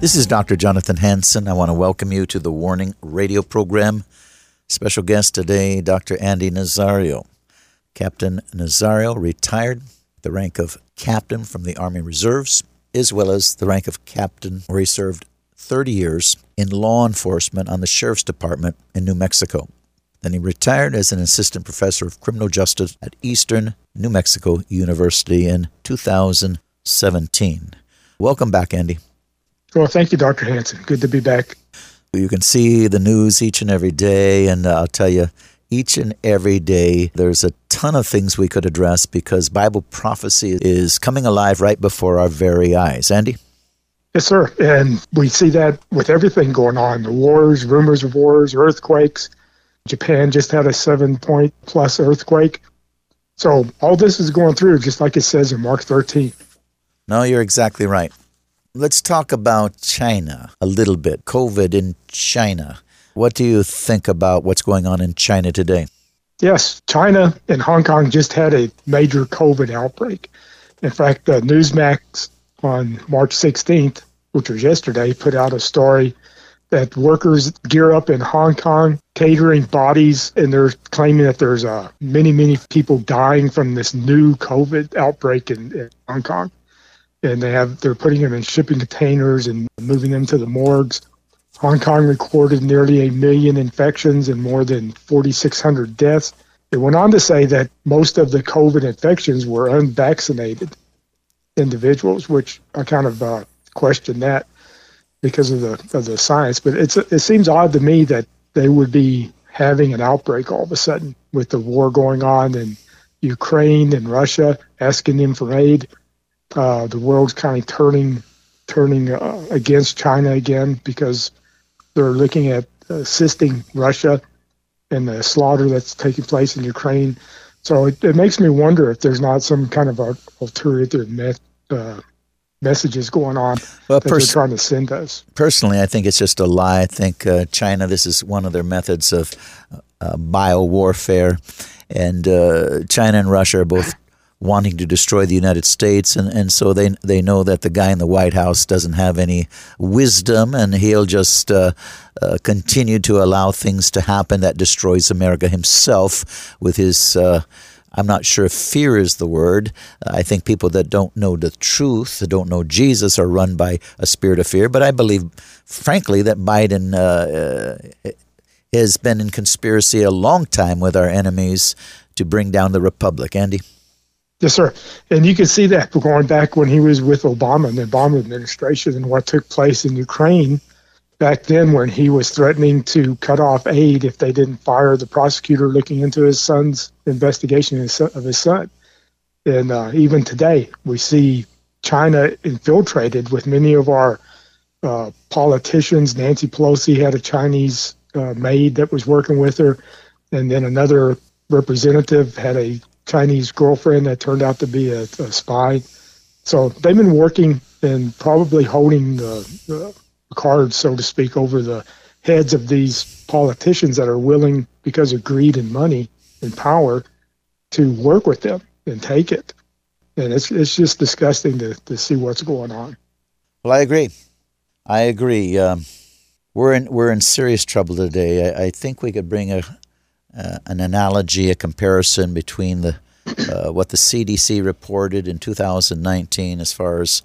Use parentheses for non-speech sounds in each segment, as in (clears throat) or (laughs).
This is Dr. Jonathan Hansen. I want to welcome you to the Warning Radio program. Special guest today, Dr. Andy Nazario. Captain Nazario retired the rank of captain from the Army Reserves, as well as the rank of captain, where he served 30 years in law enforcement on the Sheriff's Department in New Mexico. Then he retired as an assistant professor of criminal justice at Eastern New Mexico University in 2017. Welcome back, Andy. Well, thank you, Dr. Hansen. Good to be back. You can see the news each and every day, and I'll tell you, each and every day. There's a ton of things we could address because Bible prophecy is coming alive right before our very eyes. Andy? Yes, sir. And we see that with everything going on the wars, rumors of wars, earthquakes. Japan just had a seven point plus earthquake. So all this is going through, just like it says in Mark 13. No, you're exactly right. Let's talk about China a little bit. COVID in China. What do you think about what's going on in China today? Yes, China and Hong Kong just had a major COVID outbreak. In fact, Newsmax on March 16th, which was yesterday, put out a story that workers gear up in Hong Kong catering bodies, and they're claiming that there's uh, many, many people dying from this new COVID outbreak in, in Hong Kong. And they have they're putting them in shipping containers and moving them to the morgues. Hong Kong recorded nearly a million infections and more than 4,600 deaths. It went on to say that most of the COVID infections were unvaccinated individuals, which I kind of uh, question that because of the of the science. But it's it seems odd to me that they would be having an outbreak all of a sudden with the war going on in Ukraine and Russia, asking them for aid. Uh, the world's kind of turning turning uh, against China again because they're looking at assisting Russia in the slaughter that's taking place in Ukraine. So it, it makes me wonder if there's not some kind of a ulterior met, uh, messages going on well, that pers- they're trying to send us. Personally, I think it's just a lie. I think uh, China, this is one of their methods of uh, bio warfare, and uh, China and Russia are both wanting to destroy the United States, and, and so they they know that the guy in the White House doesn't have any wisdom, and he'll just uh, uh, continue to allow things to happen that destroys America himself with his. Uh, I'm not sure if fear is the word. I think people that don't know the truth, that don't know Jesus, are run by a spirit of fear. But I believe, frankly, that Biden uh, uh, has been in conspiracy a long time with our enemies to bring down the republic. Andy. Yes, sir. And you can see that going back when he was with Obama and the Obama administration and what took place in Ukraine back then when he was threatening to cut off aid if they didn't fire the prosecutor looking into his son's investigation of his son. And uh, even today, we see China infiltrated with many of our uh, politicians. Nancy Pelosi had a Chinese uh, maid that was working with her, and then another representative had a Chinese girlfriend that turned out to be a, a spy. So they've been working and probably holding the, the cards, so to speak, over the heads of these politicians that are willing, because of greed and money and power, to work with them and take it. And it's it's just disgusting to, to see what's going on. Well, I agree. I agree. Um, we're in we're in serious trouble today. I, I think we could bring a uh, an analogy, a comparison between the uh, what the CDC reported in 2019 as far as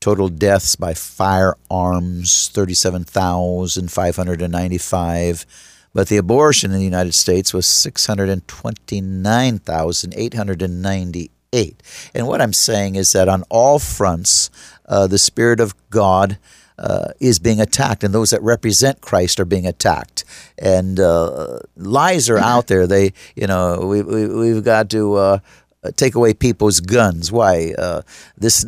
total deaths by firearms 37,595. But the abortion in the United States was 629,898. And what I'm saying is that on all fronts, uh, the Spirit of God uh, is being attacked, and those that represent Christ are being attacked. And uh, lies are out there. They, you know, we, we, we've got to uh, take away people's guns. Why? Uh, this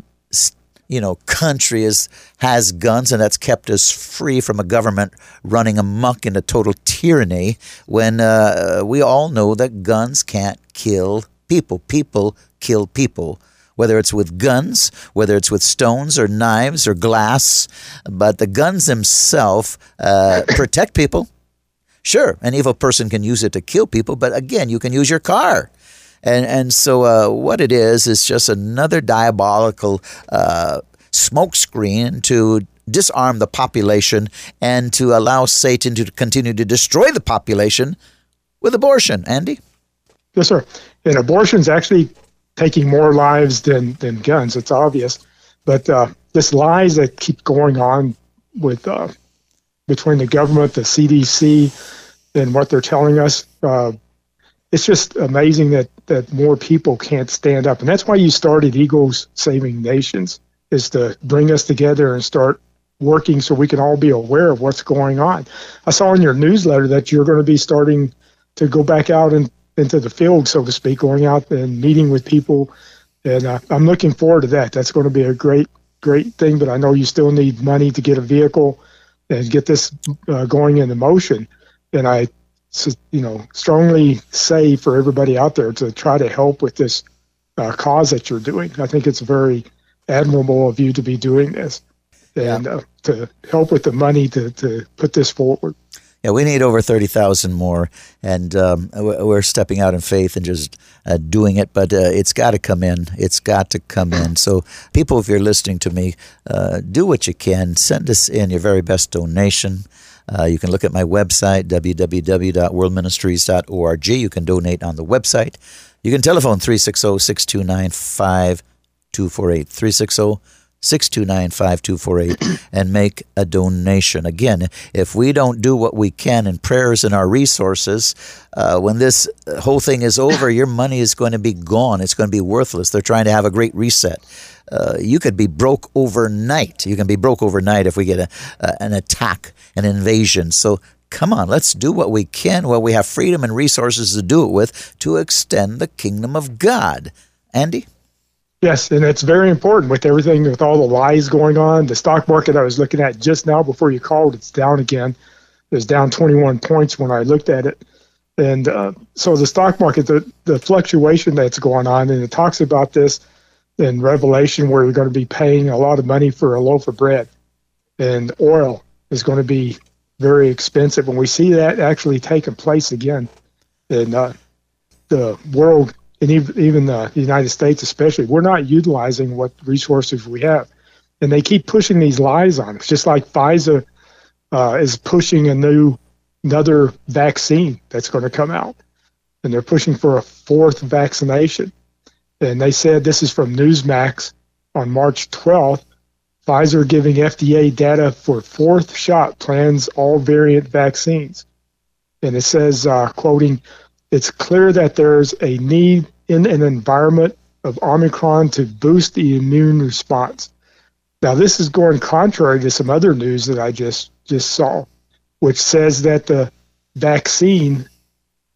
you know, country is, has guns, and that's kept us free from a government running amok into total tyranny when uh, we all know that guns can't kill people. People kill people whether it's with guns, whether it's with stones or knives or glass. But the guns themselves uh, (coughs) protect people. Sure, an evil person can use it to kill people, but again, you can use your car. And, and so, uh, what it is, is just another diabolical uh, smokescreen to disarm the population and to allow Satan to continue to destroy the population with abortion. Andy? Yes, sir. And abortion is actually taking more lives than than guns. It's obvious, but uh, this lies that keep going on with uh, between the government, the CDC, and what they're telling us. Uh, it's just amazing that that more people can't stand up, and that's why you started Eagles Saving Nations is to bring us together and start working so we can all be aware of what's going on. I saw in your newsletter that you're going to be starting to go back out and into the field, so to speak, going out and meeting with people. And uh, I'm looking forward to that. That's going to be a great, great thing. But I know you still need money to get a vehicle and get this uh, going into motion. And I, you know, strongly say for everybody out there to try to help with this uh, cause that you're doing. I think it's very admirable of you to be doing this and yeah. Uh, to help with the money to, to put this forward. Yeah, we need over 30,000 more, and um, we're stepping out in faith and just uh, doing it, but uh, it's got to come in. It's got to come in. So, people, if you're listening to me, uh, do what you can. Send us in your very best donation. Uh, you can look at my website, www.worldministries.org. You can donate on the website. You can telephone 360 629 5248. 360 629 5248 (clears throat) and make a donation. Again, if we don't do what we can in prayers and our resources, uh, when this whole thing is over, your money is going to be gone. It's going to be worthless. They're trying to have a great reset. Uh, you could be broke overnight. You can be broke overnight if we get a, uh, an attack, an invasion. So come on, let's do what we can while we have freedom and resources to do it with to extend the kingdom of God. Andy? Yes, and it's very important with everything with all the lies going on. The stock market I was looking at just now before you called, it's down again. It was down 21 points when I looked at it. And uh, so the stock market, the, the fluctuation that's going on, and it talks about this in Revelation where you're going to be paying a lot of money for a loaf of bread. And oil is going to be very expensive. And we see that actually taking place again. And uh, the world and even the United States, especially, we're not utilizing what resources we have, and they keep pushing these lies on us. Just like Pfizer uh, is pushing a new another vaccine that's going to come out, and they're pushing for a fourth vaccination. And they said this is from Newsmax on March 12th. Pfizer giving FDA data for fourth shot plans all variant vaccines. And it says, uh, quoting, it's clear that there's a need in an environment of Omicron to boost the immune response. Now, this is going contrary to some other news that I just just saw, which says that the vaccine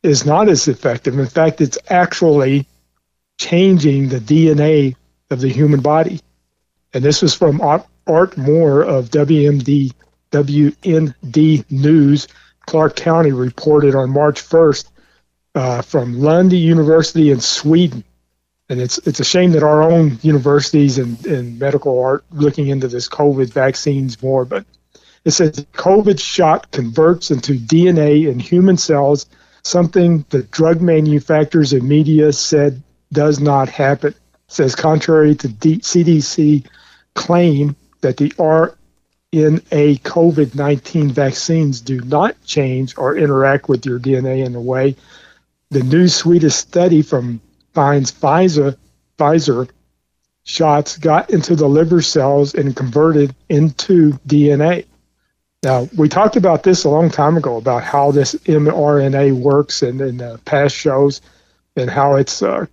is not as effective. In fact, it's actually changing the DNA of the human body. And this was from Art Moore of WMD WND News. Clark County reported on March 1st uh, from Lund University in Sweden. And it's it's a shame that our own universities and, and medical aren't looking into this COVID vaccines more. But it says COVID shot converts into DNA in human cells, something that drug manufacturers and media said does not happen. It says contrary to D- CDC claim that the RNA COVID 19 vaccines do not change or interact with your DNA in a way the new Swedish study from finds Pfizer, Pfizer shots got into the liver cells and converted into DNA. Now, we talked about this a long time ago about how this mRNA works in, in uh, past shows and how it's uh,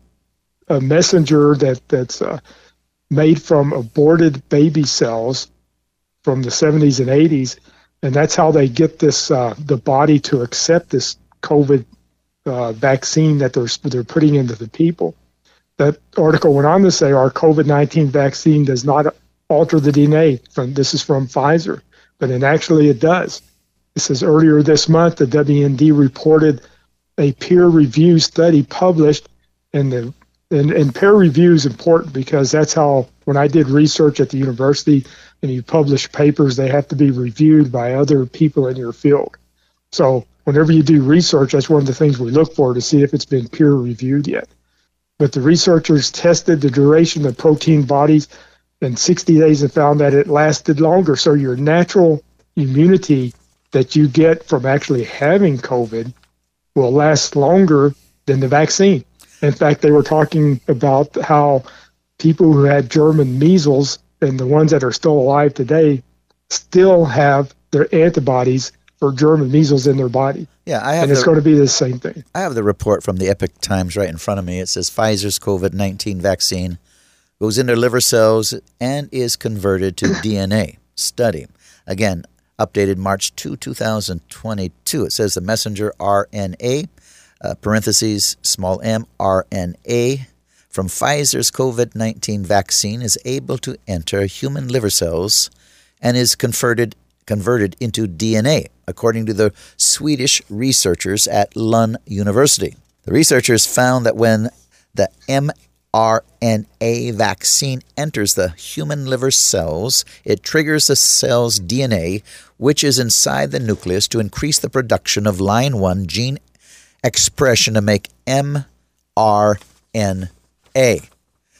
a messenger that, that's uh, made from aborted baby cells from the 70s and 80s. And that's how they get this uh, the body to accept this COVID uh, vaccine that they're, they're putting into the people. That article went on to say our COVID 19 vaccine does not alter the DNA. From, this is from Pfizer but it actually it does. It says earlier this month, the WND reported a peer-reviewed study published, and the and, and peer review is important because that's how when I did research at the university and you publish papers, they have to be reviewed by other people in your field. So whenever you do research, that's one of the things we look for to see if it's been peer reviewed yet. But the researchers tested the duration of protein bodies in 60 days and found that it lasted longer. So your natural immunity that you get from actually having COVID will last longer than the vaccine. In fact, they were talking about how people who had German measles and the ones that are still alive today still have their antibodies for German measles in their body. Yeah, I have. And it's the, going to be the same thing. I have the report from the Epoch Times right in front of me. It says Pfizer's COVID 19 vaccine goes into liver cells and is converted to (laughs) DNA. Study. Again, updated March 2, 2022. It says the messenger RNA, uh, parentheses, small m, RNA, from Pfizer's COVID 19 vaccine is able to enter human liver cells and is converted, converted into DNA, according to the Swedish researchers at Lund University. The researchers found that when the mRNA vaccine enters the human liver cells, it triggers the cell's DNA, which is inside the nucleus, to increase the production of line 1 gene expression to make mRNA. It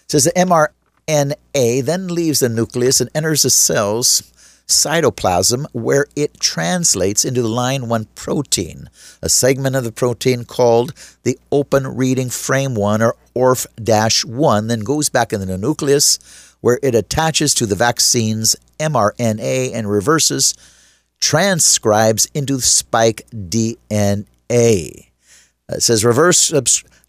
says the mRNA then leaves the nucleus and enters the cell's cytoplasm, where it translates into the line 1 protein, a segment of the protein called the open reading frame 1 or ORF 1, then goes back into the nucleus, where it attaches to the vaccine's mRNA and reverses, transcribes into spike DNA. It says reverse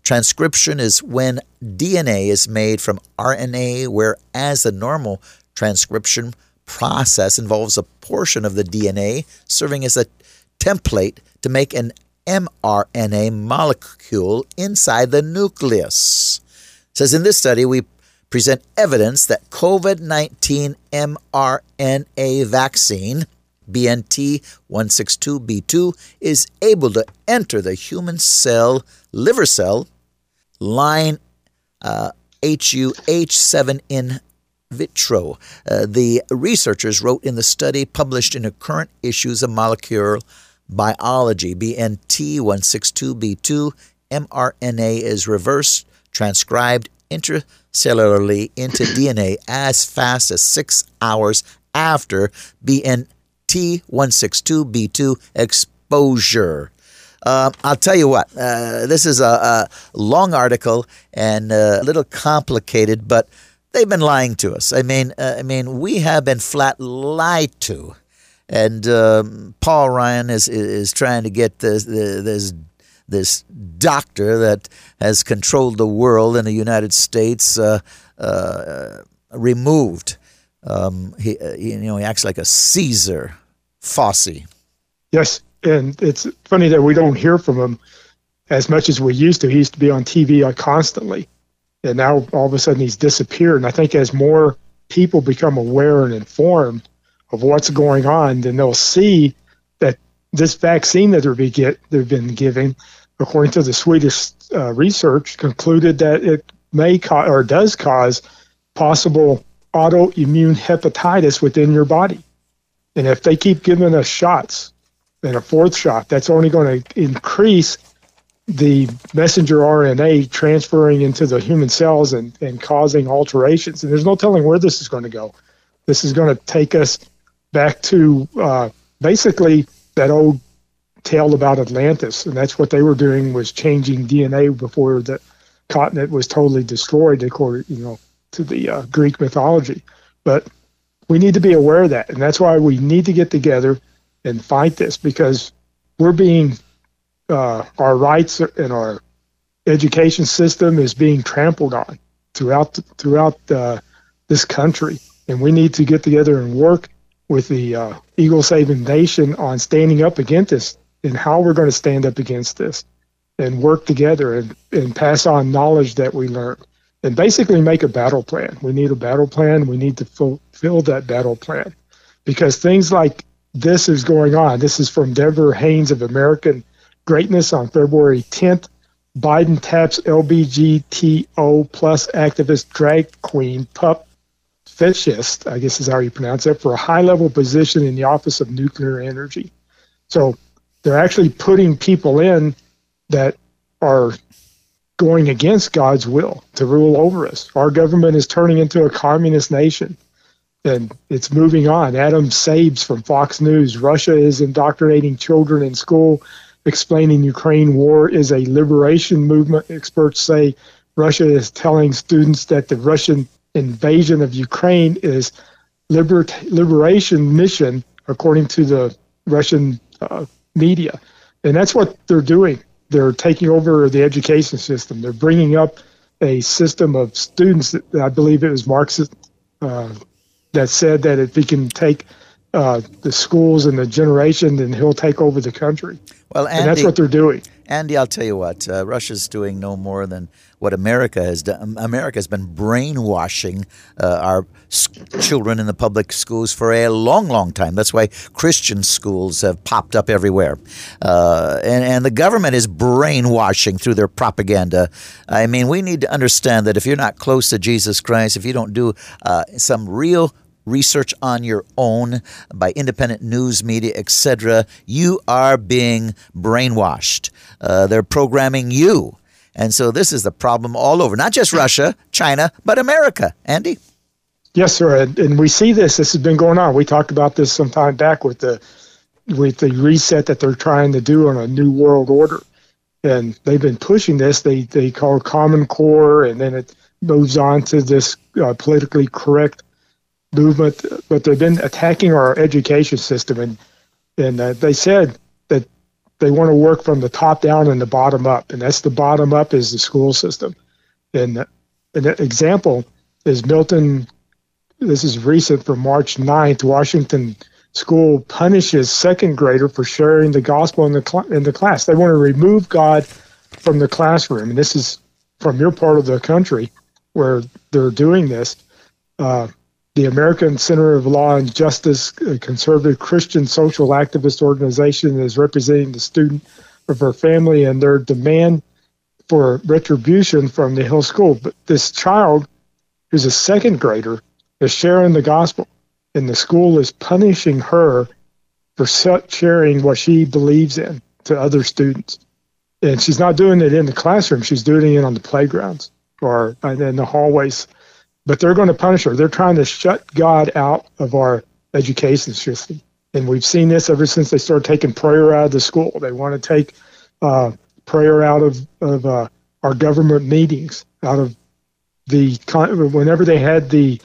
transcription is when DNA is made from RNA, whereas the normal transcription process involves a portion of the DNA serving as a template to make an mRNA molecule inside the nucleus. It says in this study, we present evidence that COVID 19 mRNA vaccine, BNT 162b2, is able to enter the human cell, liver cell, line uh, HUH7 in vitro. Uh, the researchers wrote in the study published in the current issues of Molecular Biology, BNT 162b2, mRNA is reverse transcribed intracellularly into (coughs) DNA as fast as six hours after BNT 162b2 exposure. Uh, I'll tell you what, uh, this is a, a, long article and a little complicated, but they've been lying to us. I mean, uh, I mean, we have been flat lied to, and um, Paul Ryan is is trying to get this this this doctor that has controlled the world in the United States uh, uh, removed. Um, he, uh, you know, he acts like a Caesar, Fauci. Yes, and it's funny that we don't hear from him as much as we used to. He used to be on TV constantly and now all of a sudden he's disappeared. And I think as more people become aware and informed of what's going on, then they'll see that this vaccine that they're get, they've been giving, according to the Swedish uh, research, concluded that it may cause or does cause possible autoimmune hepatitis within your body. And if they keep giving us shots and a fourth shot, that's only going to increase the messenger RNA transferring into the human cells and, and causing alterations. And there's no telling where this is going to go. This is going to take us back to uh, basically that old tale about Atlantis, and that's what they were doing was changing DNA before the continent was totally destroyed, according you know to the uh, Greek mythology. But we need to be aware of that, and that's why we need to get together and fight this because we're being uh, our rights and our education system is being trampled on throughout throughout uh, this country, and we need to get together and work with the uh, Eagle Saving Nation on standing up against this and how we're going to stand up against this and work together and, and pass on knowledge that we learned and basically make a battle plan. We need a battle plan. We need to fulfill that battle plan because things like this is going on. This is from Deborah Haynes of American Greatness on February 10th. Biden taps LBGTO plus activist drag queen pup fetishist, I guess is how you pronounce it, for a high level position in the Office of Nuclear Energy. So they're actually putting people in that are going against God's will to rule over us. Our government is turning into a communist nation and it's moving on. Adam Sabes from Fox News Russia is indoctrinating children in school, explaining Ukraine war is a liberation movement. Experts say Russia is telling students that the Russian invasion of Ukraine is liber- liberation mission, according to the Russian uh, media. And that's what they're doing. They're taking over the education system. They're bringing up a system of students that I believe it was Marxist uh, that said that if he can take uh, the schools and the generation, then he'll take over the country. Well, Andy, and that's what they're doing. Andy, I'll tell you what, uh, Russia's doing no more than what America has done. America has been brainwashing uh, our children in the public schools for a long, long time. That's why Christian schools have popped up everywhere. Uh, and, and the government is brainwashing through their propaganda. I mean, we need to understand that if you're not close to Jesus Christ, if you don't do uh, some real research on your own by independent news media, etc., you are being brainwashed. Uh, they're programming you. And so this is the problem all over, not just Russia, China, but America. Andy? Yes, sir. And we see this. This has been going on. We talked about this some time back with the with the reset that they're trying to do on a new world order. And they've been pushing this. They they call Common Core, and then it moves on to this uh, politically correct movement, but they've been attacking our education system, and and uh, they said that they want to work from the top down and the bottom up, and that's the bottom up is the school system. And an example is Milton. This is recent from March 9th. Washington school punishes second grader for sharing the gospel in the cl- in the class. They want to remove God from the classroom, and this is from your part of the country where they're doing this. Uh, the American Center of Law and Justice, a conservative Christian social activist organization, is representing the student of her family and their demand for retribution from the Hill School. But this child, who's a second grader, is sharing the gospel, and the school is punishing her for sharing what she believes in to other students. And she's not doing it in the classroom; she's doing it on the playgrounds or in the hallways but they're going to punish her. They're trying to shut God out of our education system. And we've seen this ever since they started taking prayer out of the school. They want to take uh, prayer out of, of uh, our government meetings, out of the, whenever they had the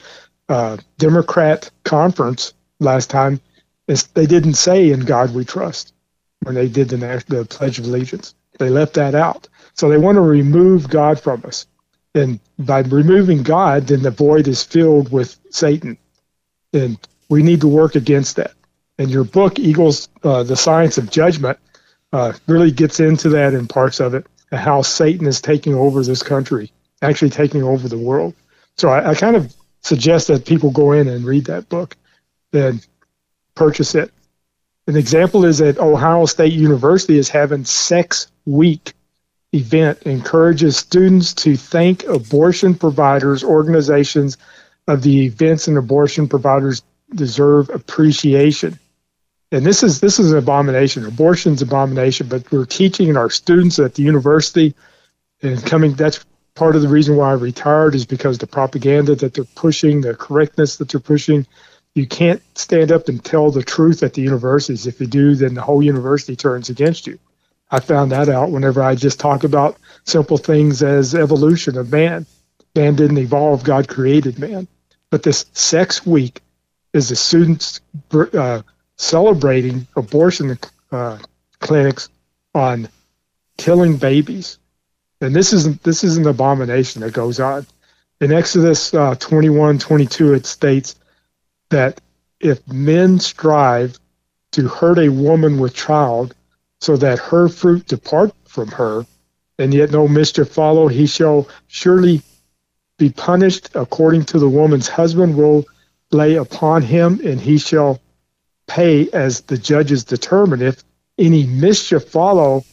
uh, Democrat conference last time, they didn't say in God we trust when they did the, the Pledge of Allegiance. They left that out. So they want to remove God from us. And by removing God, then the void is filled with Satan. And we need to work against that. And your book, Eagles, uh, The Science of Judgment, uh, really gets into that in parts of it, how Satan is taking over this country, actually taking over the world. So I, I kind of suggest that people go in and read that book and purchase it. An example is that Ohio State University is having Sex Week event encourages students to thank abortion providers, organizations of the events and abortion providers deserve appreciation. And this is this is an abomination. Abortion's abomination, but we're teaching our students at the university and coming that's part of the reason why I retired is because the propaganda that they're pushing, the correctness that they're pushing, you can't stand up and tell the truth at the universities. If you do, then the whole university turns against you. I found that out whenever I just talk about simple things as evolution of man. Man didn't evolve, God created man. But this sex week is the students uh, celebrating abortion uh, clinics on killing babies. And this is this is an abomination that goes on. In Exodus uh, 21, 22, it states that if men strive to hurt a woman with child, so that her fruit depart from her, and yet no mischief follow, he shall surely be punished according to the woman's husband will lay upon him, and he shall pay as the judges determine. If any mischief follow,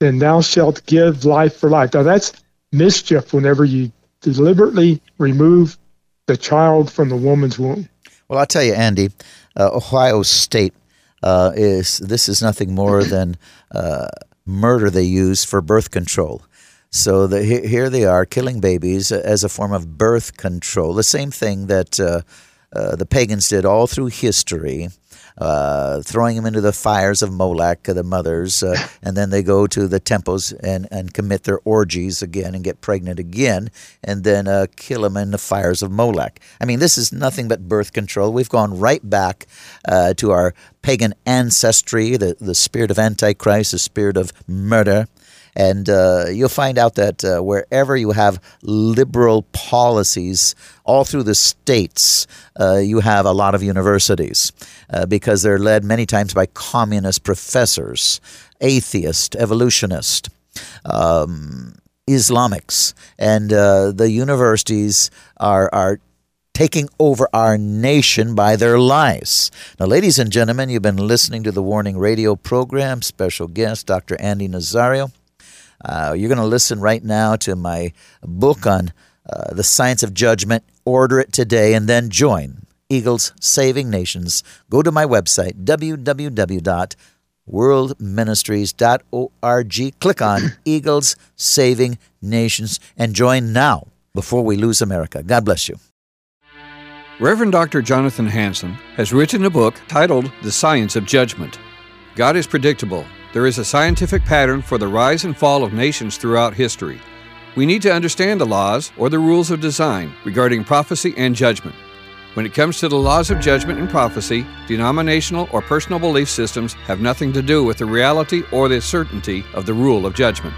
then thou shalt give life for life. Now that's mischief whenever you deliberately remove the child from the woman's womb. Well, I'll tell you, Andy, uh, Ohio State uh, is this is nothing more (clears throat) than uh, murder they use for birth control. So the, here they are killing babies as a form of birth control. The same thing that uh, uh, the pagans did all through history uh, throwing them into the fires of Moloch, the mothers, uh, (laughs) and then they go to the temples and, and commit their orgies again and get pregnant again, and then uh, kill them in the fires of Moloch. I mean, this is nothing but birth control. We've gone right back uh, to our pagan ancestry, the, the spirit of Antichrist, the spirit of murder. And uh, you'll find out that uh, wherever you have liberal policies, all through the states, uh, you have a lot of universities uh, because they're led many times by communist professors, atheist, evolutionist. Um, Islamics and uh, the universities are are taking over our nation by their lies. Now, ladies and gentlemen, you've been listening to the Warning Radio program. Special guest, Dr. Andy Nazario. Uh, you're going to listen right now to my book on uh, the science of judgment. Order it today and then join Eagles Saving Nations. Go to my website, www.worldministries.org. Click on (clears throat) Eagles Saving Nations and join now before we lose America. God bless you. Reverend Dr. Jonathan Hansen has written a book titled The Science of Judgment. God is predictable there is a scientific pattern for the rise and fall of nations throughout history. We need to understand the laws or the rules of design regarding prophecy and judgment. When it comes to the laws of judgment and prophecy, denominational or personal belief systems have nothing to do with the reality or the certainty of the rule of judgment.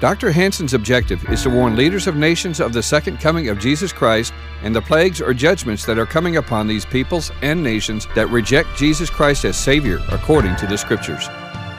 Dr. Hansen's objective is to warn leaders of nations of the second coming of Jesus Christ and the plagues or judgments that are coming upon these peoples and nations that reject Jesus Christ as Savior according to the Scriptures.